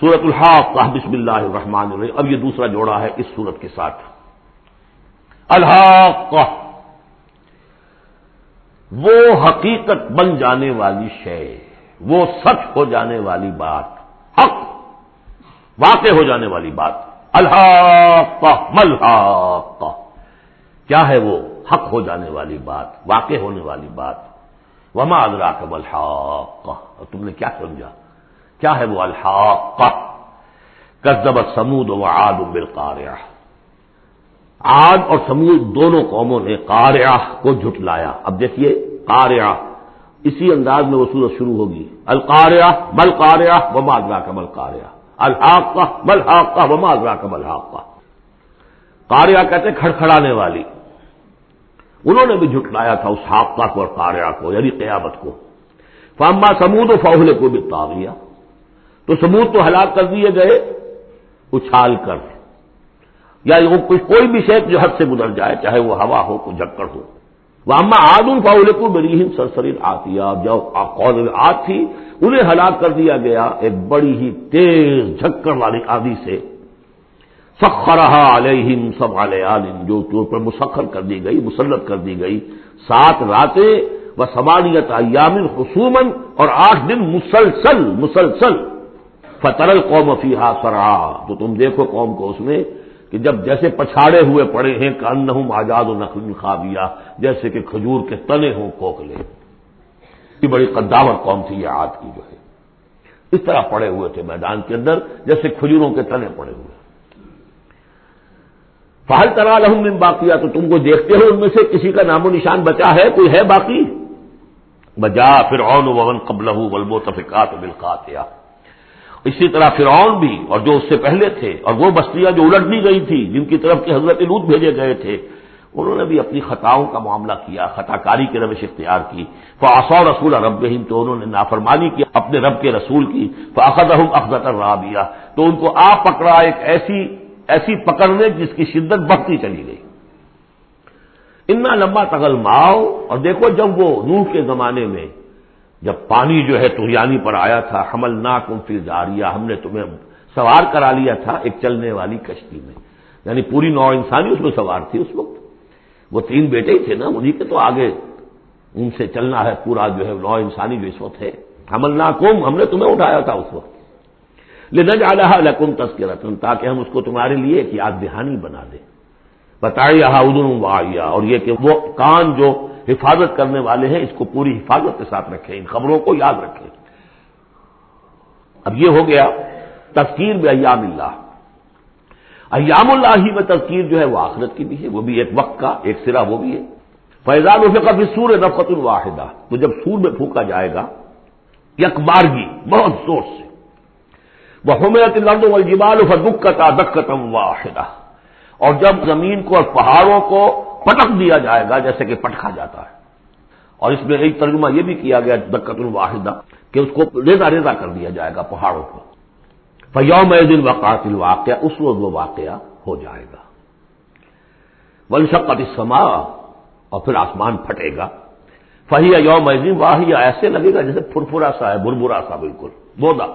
سورت الحاق. بسم اللہ الرحمن الرحیم. اب یہ دوسرا جوڑا ہے اس سورت کے ساتھ. الحاق. وہ حقیقت بن جانے والی شے، وہ سچ ہو جانے والی بات، حق واقع ہو جانے والی بات. الحاق. ملحاق کیا ہے وہ؟ حق ہو جانے والی بات، واقع ہونے والی بات. وما ادرا کا الحاق؟ تم نے کیا سمجھا؟ کیا ہے وہ الحاق کسب سمود و آد بل آد اور سمود دونوں قوموں نے قاریہ کو جھٹلایا۔ اب دیکھیے قاریہ اسی انداز میں وہ سورت شروع ہوگی۔ القاریہ بل قاریہ وما ادرا کا بل قاریہ الحاق کا بل حاق کا وما ادرا کا بل حاق کا قاریہ کہتے کھڑکھڑانے والی۔ انہوں نے بھی جھٹلایا تھا اس حاقہ کو اور قاریہ کو یعنی قیامت کو۔ فاما سمود و فوہلے کو بھی تاغیا تو سمود تو ہلاک کر دیے گئے، اچھال کر یا وہ کچھ کوئی بھی شیخ جو حد سے گزر جائے، چاہے وہ ہوا ہو کو جھکڑ ہو۔ وہ اما آدم فاول کو میری ہند سرسری آتی جو قول تھی، انہیں ہلاک کر دیا گیا۔ ایک بڑی ہی تیز جھکڑ والی آدھی سے۔ سخرہ علیہم سب علیہ جو پر مسخر کر دی گئی، مسلط کر دی گئی۔ سات راتیں و سمانیت ایامن خصومن اور آٹھ دن مسلسل مسلسل۔ فترل قوم فیحا سرا تو تم دیکھو قوم کو اس میں کہ جب جیسے پچھاڑے ہوئے پڑے ہیں کہ ان آزاد و نقل خوابیا جیسے کہ کھجور کے تنے ہوں کوکلے بڑی قداور قوم تھی، یہ آج کی جو ہے۔ اس طرح پڑے ہوئے تھے میدان کے اندر، جیسے کھجوروں کے تنے پڑے ہوئے۔ فہل ترا لہم باقیہ تو تم کو دیکھتے ہو ان میں سے کسی کا نام و نشان بچا ہے؟ کوئی ہے باقی؟ بجا پھر اون ون قبل ولبو تفقات بالقات اسی طرح فرعون بھی اور جو اس سے پہلے تھے اور وہ بستیاں جو الٹ دی گئی تھی جن کی طرف کے حضرت لوت بھیجے گئے تھے، انہوں نے بھی اپنی خطاؤں کا معاملہ کیا خطا کاری کی روش اختیار کی۔ فاصو رسول رب تو انہوں نے نافرمانی کی اپنے رب کے رسول کی۔ فاخد اخذت رابیہ تو ان کو آپ پکڑا ایک ایسی ایسی پکڑنے جس کی شدت بڑھتی چلی گئی۔ اتنا لمبا تغل ماؤ اور دیکھو جب وہ نوح کے زمانے میں جب پانی جو ہے تریانی پر آیا تھا حمل نا کم فل جاریا ہم نے تمہیں سوار کرا لیا تھا ایک چلنے والی کشتی میں۔ یعنی پوری نو انسانی اس میں سوار تھی اس وقت۔ وہ تین بیٹے ہی تھے نا انہیں کے تو آگے ان سے چلنا ہے، پورا جو ہے نو انسانی جو اس وقت ہے۔ حمل نا کم ہم نے تمہیں اٹھایا تھا اس وقت۔ لیکن جانا لکم تسکر تاکہ ہم اس کو تمہارے لیے ایک یاد دہانی بنا دیں۔ بتائیے ادن اور یہ کہ وہ کان جو حفاظت کرنے والے ہیں، اس کو پوری حفاظت کے ساتھ رکھیں، ان خبروں کو یاد رکھیں۔ اب یہ ہو گیا تذکیر میں ایام اللہ۔ ایام اللہ ہی میں تذکیر جو ہے وہ آخرت کی بھی ہے، وہ بھی ایک وقت کا ایک سرا وہ بھی ہے۔ فیضان اسے کبھی سور نفت الواحدہ تو جب سور میں پھونکا جائے گا یکبارگی بہت زور سے۔ وہ حمیت لرد الجبال دکتا دکتم واحدہ اور جب زمین کو اور پہاڑوں کو پٹک دیا جائے گا جیسے کہ پٹکا جاتا ہے۔ اور اس میں ایک ترجمہ یہ بھی کیا گیا دقت الواحدہ کہ اس کو ریزا ریزا کر دیا جائے گا پہاڑوں کو۔ فیوم دن وقات الواقعہ، اس روز وہ واقعہ ہو جائے گا۔ ونشقت سما اور پھر آسمان پھٹے گا۔ فہی یوم دن واہ ایسے لگے گا جیسے فرفرا سا ہے بربرا سا بالکل، بودا۔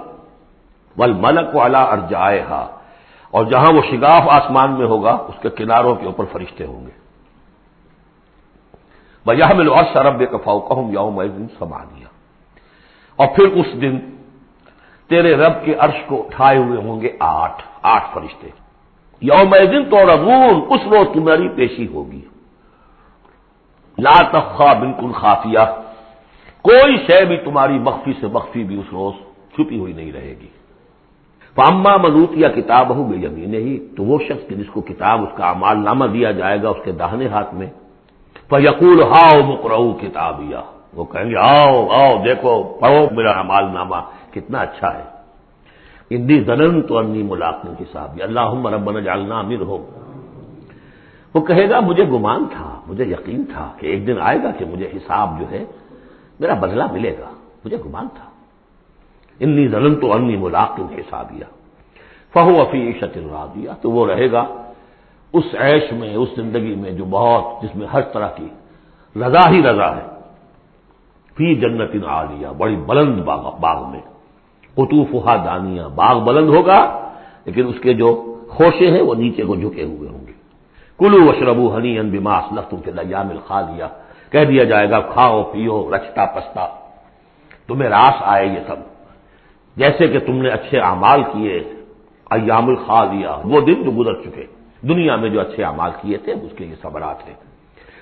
ول ملک والا اور جائے اور جہاں وہ شگاف آسمان میں ہوگا، اس کے کناروں کے اوپر فرشتے ہوں گے۔ بجہ میں اور سرب کفاؤ کہوں یوم سما دیا اور پھر اس دن تیرے رب کے عرش کو اٹھائے ہوئے ہوں گے آٹھ آٹھ فرشتے۔ یوم دن تو ربون اس روز تمہاری پیشی ہوگی۔ لا تخوا بالکل خافیہ کوئی شے بھی تمہاری مخفی سے مخفی بھی اس روز چھپی ہوئی نہیں رہے گی۔ پاما ملوت یا کتاب ہو بے یمین ہی تو وہ شخص جس کو کتاب، اس کا امال نامہ دیا جائے گا، اس کے داہنے ہاتھ میں یقول ہاؤ مکرو کتابیا وہ کہیں گے آؤ آؤ، دیکھو، پڑھو میرا امال نامہ کتنا اچھا ہے۔ ہندی زنن تو انی ملاقن کی صاحب اللہ ربنا جالنا امیر ہو وہ کہے گا، مجھے گمان تھا، مجھے یقین تھا کہ ایک دن آئے گا کہ مجھے حساب جو ہے، میرا بدلہ ملے گا۔ مجھے گمان تھا۔ انی زنن تو انی ملاقن حسابیا فہو افی عشت دیا تو وہ رہے گا اس عیش میں، اس زندگی میں جو بہت جس میں ہر طرح کی رضا ہی رضا ہے۔ فی جنت عالیہ، بڑی بلند باغ میں۔ قطوف دانیاں باغ بلند ہوگا، لیکن اس کے جو خوشے ہیں وہ نیچے کو جھکے ہوئے ہوں گے۔ کلو وشربو ہنی ان بیماس لفتوں کے لیا لیا کہہ دیا جائے گا، کھاؤ، پیو، رچتا، پستا۔ تمہیں راس آئے یہ سب۔ جیسے کہ تم نے اچھے اعمال کیے، ایام الخا لیا وہ دن جو گزر چکے۔ دنیا میں جو اچھے اعمال کیے تھے، اس کے یہ سبرات ہیں۔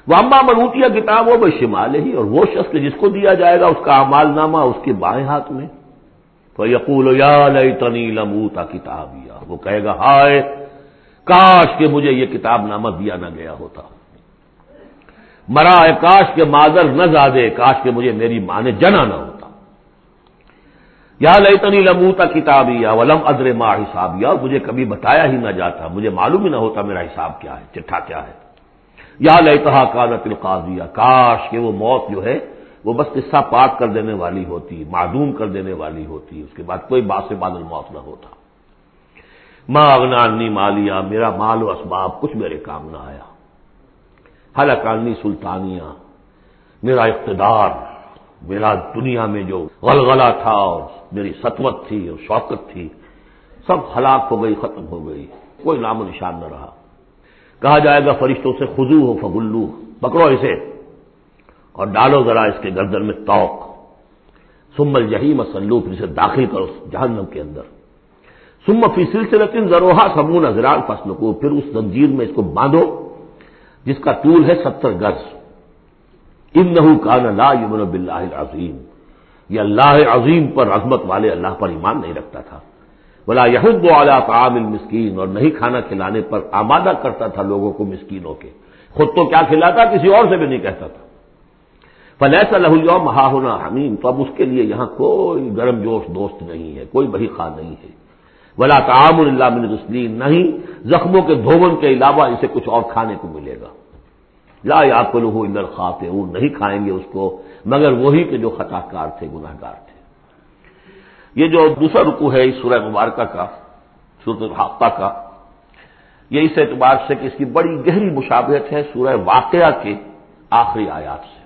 وہ اما منوتیا کتاب وہ شمال ہی اور وہ شخص جس کو دیا جائے گا، اس کا امال نامہ اس کے بائیں ہاتھ میں۔ تو یقول یا لئی تنی لموتا کتاب وہ کہے گا، ہائے، کاش کہ مجھے یہ کتاب نامہ دیا نہ گیا ہوتا۔ مرا ہے کاش کے مادر نہ زادے، کاش کے مجھے میری ماں نے جنا نہ ہوتا یا لئی تنی لموتا کتابیا ولم ادر ماں حساب یا مجھے کبھی بتایا ہی نہ جاتا، مجھے معلوم ہی نہ ہوتا میرا حساب کیا ہے، چٹھا کیا ہے۔ یا لئیتہا کانت القاضیہ کاش کہ وہ موت جو ہے، وہ بس قصہ پاک کر دینے والی ہوتی، معدوم کر دینے والی ہوتی، اس کے بعد کوئی باس بادل موت نہ ہوتا۔ ماں اگنانی مالیا میرا مال و اسباب کچھ میرے کام نہ آیا۔ حلقانی سلطانیہ، میرا اقتدار۔ میرا دنیا میں جو غلغلہ تھا اور میری سطوت تھی، اور شوقت تھی، سب ہلاک ہو گئی، ختم ہو گئی، کوئی نام و نشان نہ رہا۔ کہا جائے گا، فرشتوں سے خزو ہو فگلو پکڑو اسے، اور ڈالو ذرا اس کے گردن میں توق۔ سمل جہی مسلو پھر اسے داخل کرو جہنم کے اندر۔ سم فی سلسلہ زروہا سمون نظران فصل کو پھر اس زنجیر میں اس کو باندھو، جس کا طول ہے ستر گز۔ ان کان اللہ یمن بلّہ عظیم یہ اللہ عظیم پر عظمت والے اللہ پر ایمان نہیں رکھتا تھا۔ بلا یہود اعلیٰ تعام المسکین اور نہیں کھانا کھلانے پر آمادہ کرتا تھا لوگوں کو مسکینوں کے۔ خود تو کیا کھلاتا، کسی اور سے بھی نہیں کہتا تھا۔ فلیس اللہ مہا ہونا حمیم۔ تو اب اس کے لیے یہاں کوئی گرم جوش دوست نہیں ہے، کوئی بڑی خواہ نہیں ہے۔ بلا تعام اللہ من غسلین، نہیں، زخموں کے دھون کے علاوہ اسے کچھ اور کھانے کو ملے گا۔ لا یا کلو اندر خاتے نہیں کھائیں گے اس کو، مگر وہی کے جو خطا کار تھے گناہ گار تھے۔ یہ جو دوسرا رکو ہے اس سورہ مبارکہ کا سورت الحقہ کا، یہ اس اعتبار سے کہ اس کی بڑی گہری مشابہت ہے سورہ واقعہ کے آخری آیات سے۔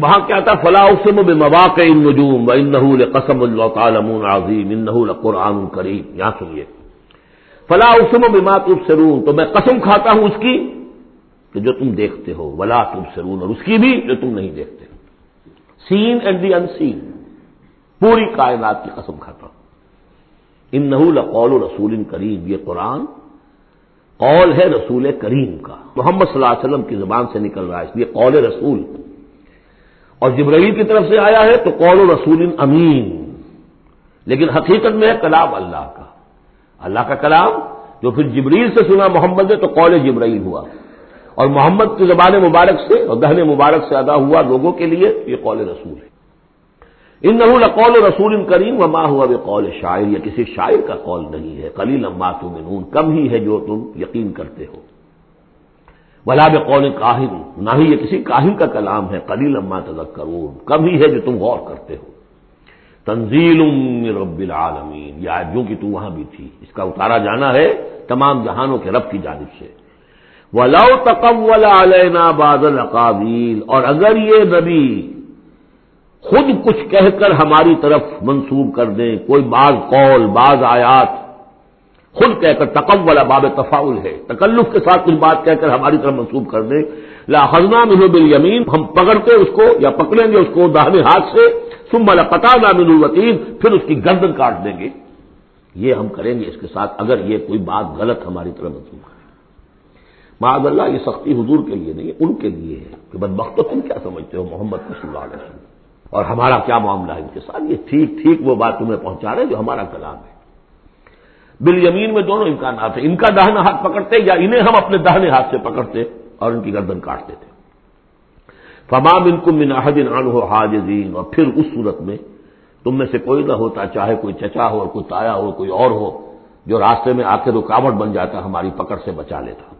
وہاں کیا تھا؟ فلاح اسم بے مواقع ان نجوم و ان قسم اللہ عظیم ان قرآن کریم یہاں سنیے۔ فلاح اسم بے مات سرون تو میں قسم کھاتا ہوں اس کی کہ جو تم دیکھتے ہو، ولا تم سرون اور اس کی بھی جو تم نہیں دیکھتے سین اینڈ دی ان سین پوری کائنات کی قسم کھاتا ہوں ان قول و رسول کریم، یہ قرآن قول ہے رسول کریم کا۔ محمد صلی اللہ علیہ وسلم کی زبان سے نکل رہا ہے، اس لیے قول رسول۔ اور جبرائیل کی طرف سے آیا ہے تو قول و رسول امین۔ لیکن حقیقت میں ہے کلام اللہ کا۔ اللہ کا کلام جو پھر جبریل سے سنا محمد نے تو قول جبرائیل ہوا۔ اور محمد کی زبان مبارک سے اور دہن مبارک سے ادا ہوا لوگوں کے لیے یہ قول رسول ہے۔ ان نہ قول رسول کریم و ماں ہوا بے قول شاعر یا کسی شاعر کا قول نہیں ہے۔ کلی لمبا تم کم ہی ہے جو تم یقین کرتے ہو۔ بلا بے قول کاہن، نہ ہی یہ کسی کاہن کا کلام ہے۔ کلی لمبا تذک کم ہی ہے جو تم غور کرتے ہو۔ تنزیل رب العالمین یا جو کہ تو وہاں بھی تھی۔ اس کا اتارا جانا ہے تمام جہانوں کے رب کی جانب سے۔ ولاؤ تقول علینا بادل اقابیل اور اگر یہ نبی خود کچھ کہہ کر ہماری طرف منسوب کر دیں، کوئی بعض قول، بعض آیات، خود کہہ کر تقب والا باب تفاول ہے، تکلف کے ساتھ کچھ بات کہہ کر ہماری طرف منسوب کر دیں، لا لاحزنا منو بل یمین ہم پکڑتے اس کو یا پکڑیں گے اس کو دہنے ہاتھ سے سم والا پتا نامن الوطین پھر اس کی گردن کاٹ دیں گے۔ یہ ہم کریں گے اس کے ساتھ، اگر یہ کوئی بات غلط ہماری طرف منسوب کرے معذ اللہ، یہ سختی حضور کے لیے نہیں، ان کے لیے ہے کہ بد بخت تم کیا سمجھتے ہو محمد صلی اللہ علیہ وسلم؟ اور ہمارا کیا معاملہ ہے ان کے ساتھ؟ یہ ٹھیک ٹھیک وہ بات تمہیں پہنچا رہے جو ہمارا کلام ہے۔ بل یمین میں دونوں امکانات ہیں، ان کا دہنا ہاتھ پکڑتے یا انہیں ہم اپنے دہنے ہاتھ سے پکڑتے اور ان کی گردن کاٹتے تھے۔ فمام ان کو مناحدین عن ہو حاجزین، اور پھر اس صورت میں تم میں سے کوئی نہ ہوتا، چاہے کوئی چچا ہو اور کوئی تایا ہو کوئی اور ہو، جو راستے میں آ کے رکاوٹ بن جاتا، ہماری پکڑ سے بچا لیتا۔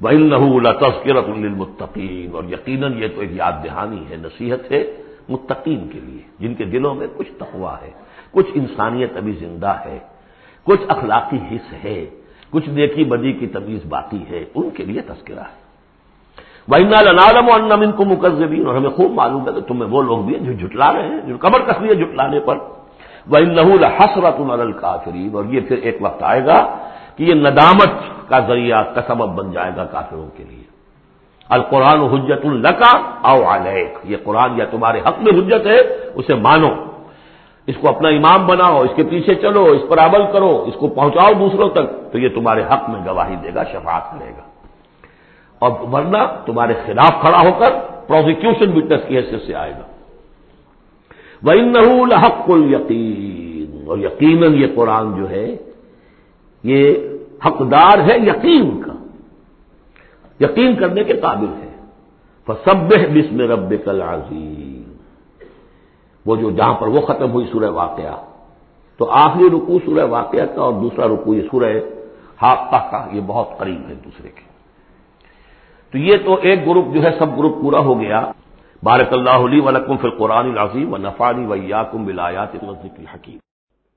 وہ تذکرت المتقین اور یقیناً یہ تو ایک یاد دہانی ہے، نصیحت ہے متقین کے لیے، جن کے دلوں میں کچھ تقوا ہے، کچھ انسانیت ابھی زندہ ہے، کچھ اخلاقی حص ہے، کچھ نیکی بدی کی تمیز باقی ہے، ان کے لیے تذکرہ ہے۔ بہنا لنالم ان کو مقزبین اور ہمیں خوب معلوم ہے کہ تمہیں وہ لوگ بھی ہیں جو جھٹلا رہے ہیں، جو کمر کس لیے جھٹلانے پر۔ وہ نحول حسرت الل اور یہ پھر ایک وقت آئے گا کہ یہ ندامت کا ذریعہ کا سبب بن جائے گا کافروں کے لیے۔ القرآن حجت القا او علیک۔ یہ قرآن یا تمہارے حق میں حجت ہے، اسے مانو۔ اس کو اپنا امام بناؤ، اس کے پیچھے چلو، اس پر عمل کرو، اس کو پہنچاؤ دوسروں تک، تو یہ تمہارے حق میں گواہی دے گا، شفاعت کرے گا۔ اور ورنہ تمہارے خلاف کھڑا ہو کر پروزیکیوشن وٹنس کی حیثیت سے آئے گا۔ وہ حق یقین اور یقیناً یہ قرآن جو ہے یہ حقدار ہے یقین کا۔ یقین کرنے کے قابل ہے۔ سب بسم رب کل وہ جو جہاں پر وہ ختم ہوئی سورہ واقعہ، تو آخری رکو سورہ واقعہ کا اور دوسرا رکو یہ سورہ حاقہ کا، یہ بہت قریب ہے دوسرے کے۔ تو یہ تو ایک گروپ جو ہے، سب گروپ پورا ہو گیا۔ بارک اللہ علی ولکم فی القرآن العظیم و نفانی ویا کم ولایات ذکر حکیم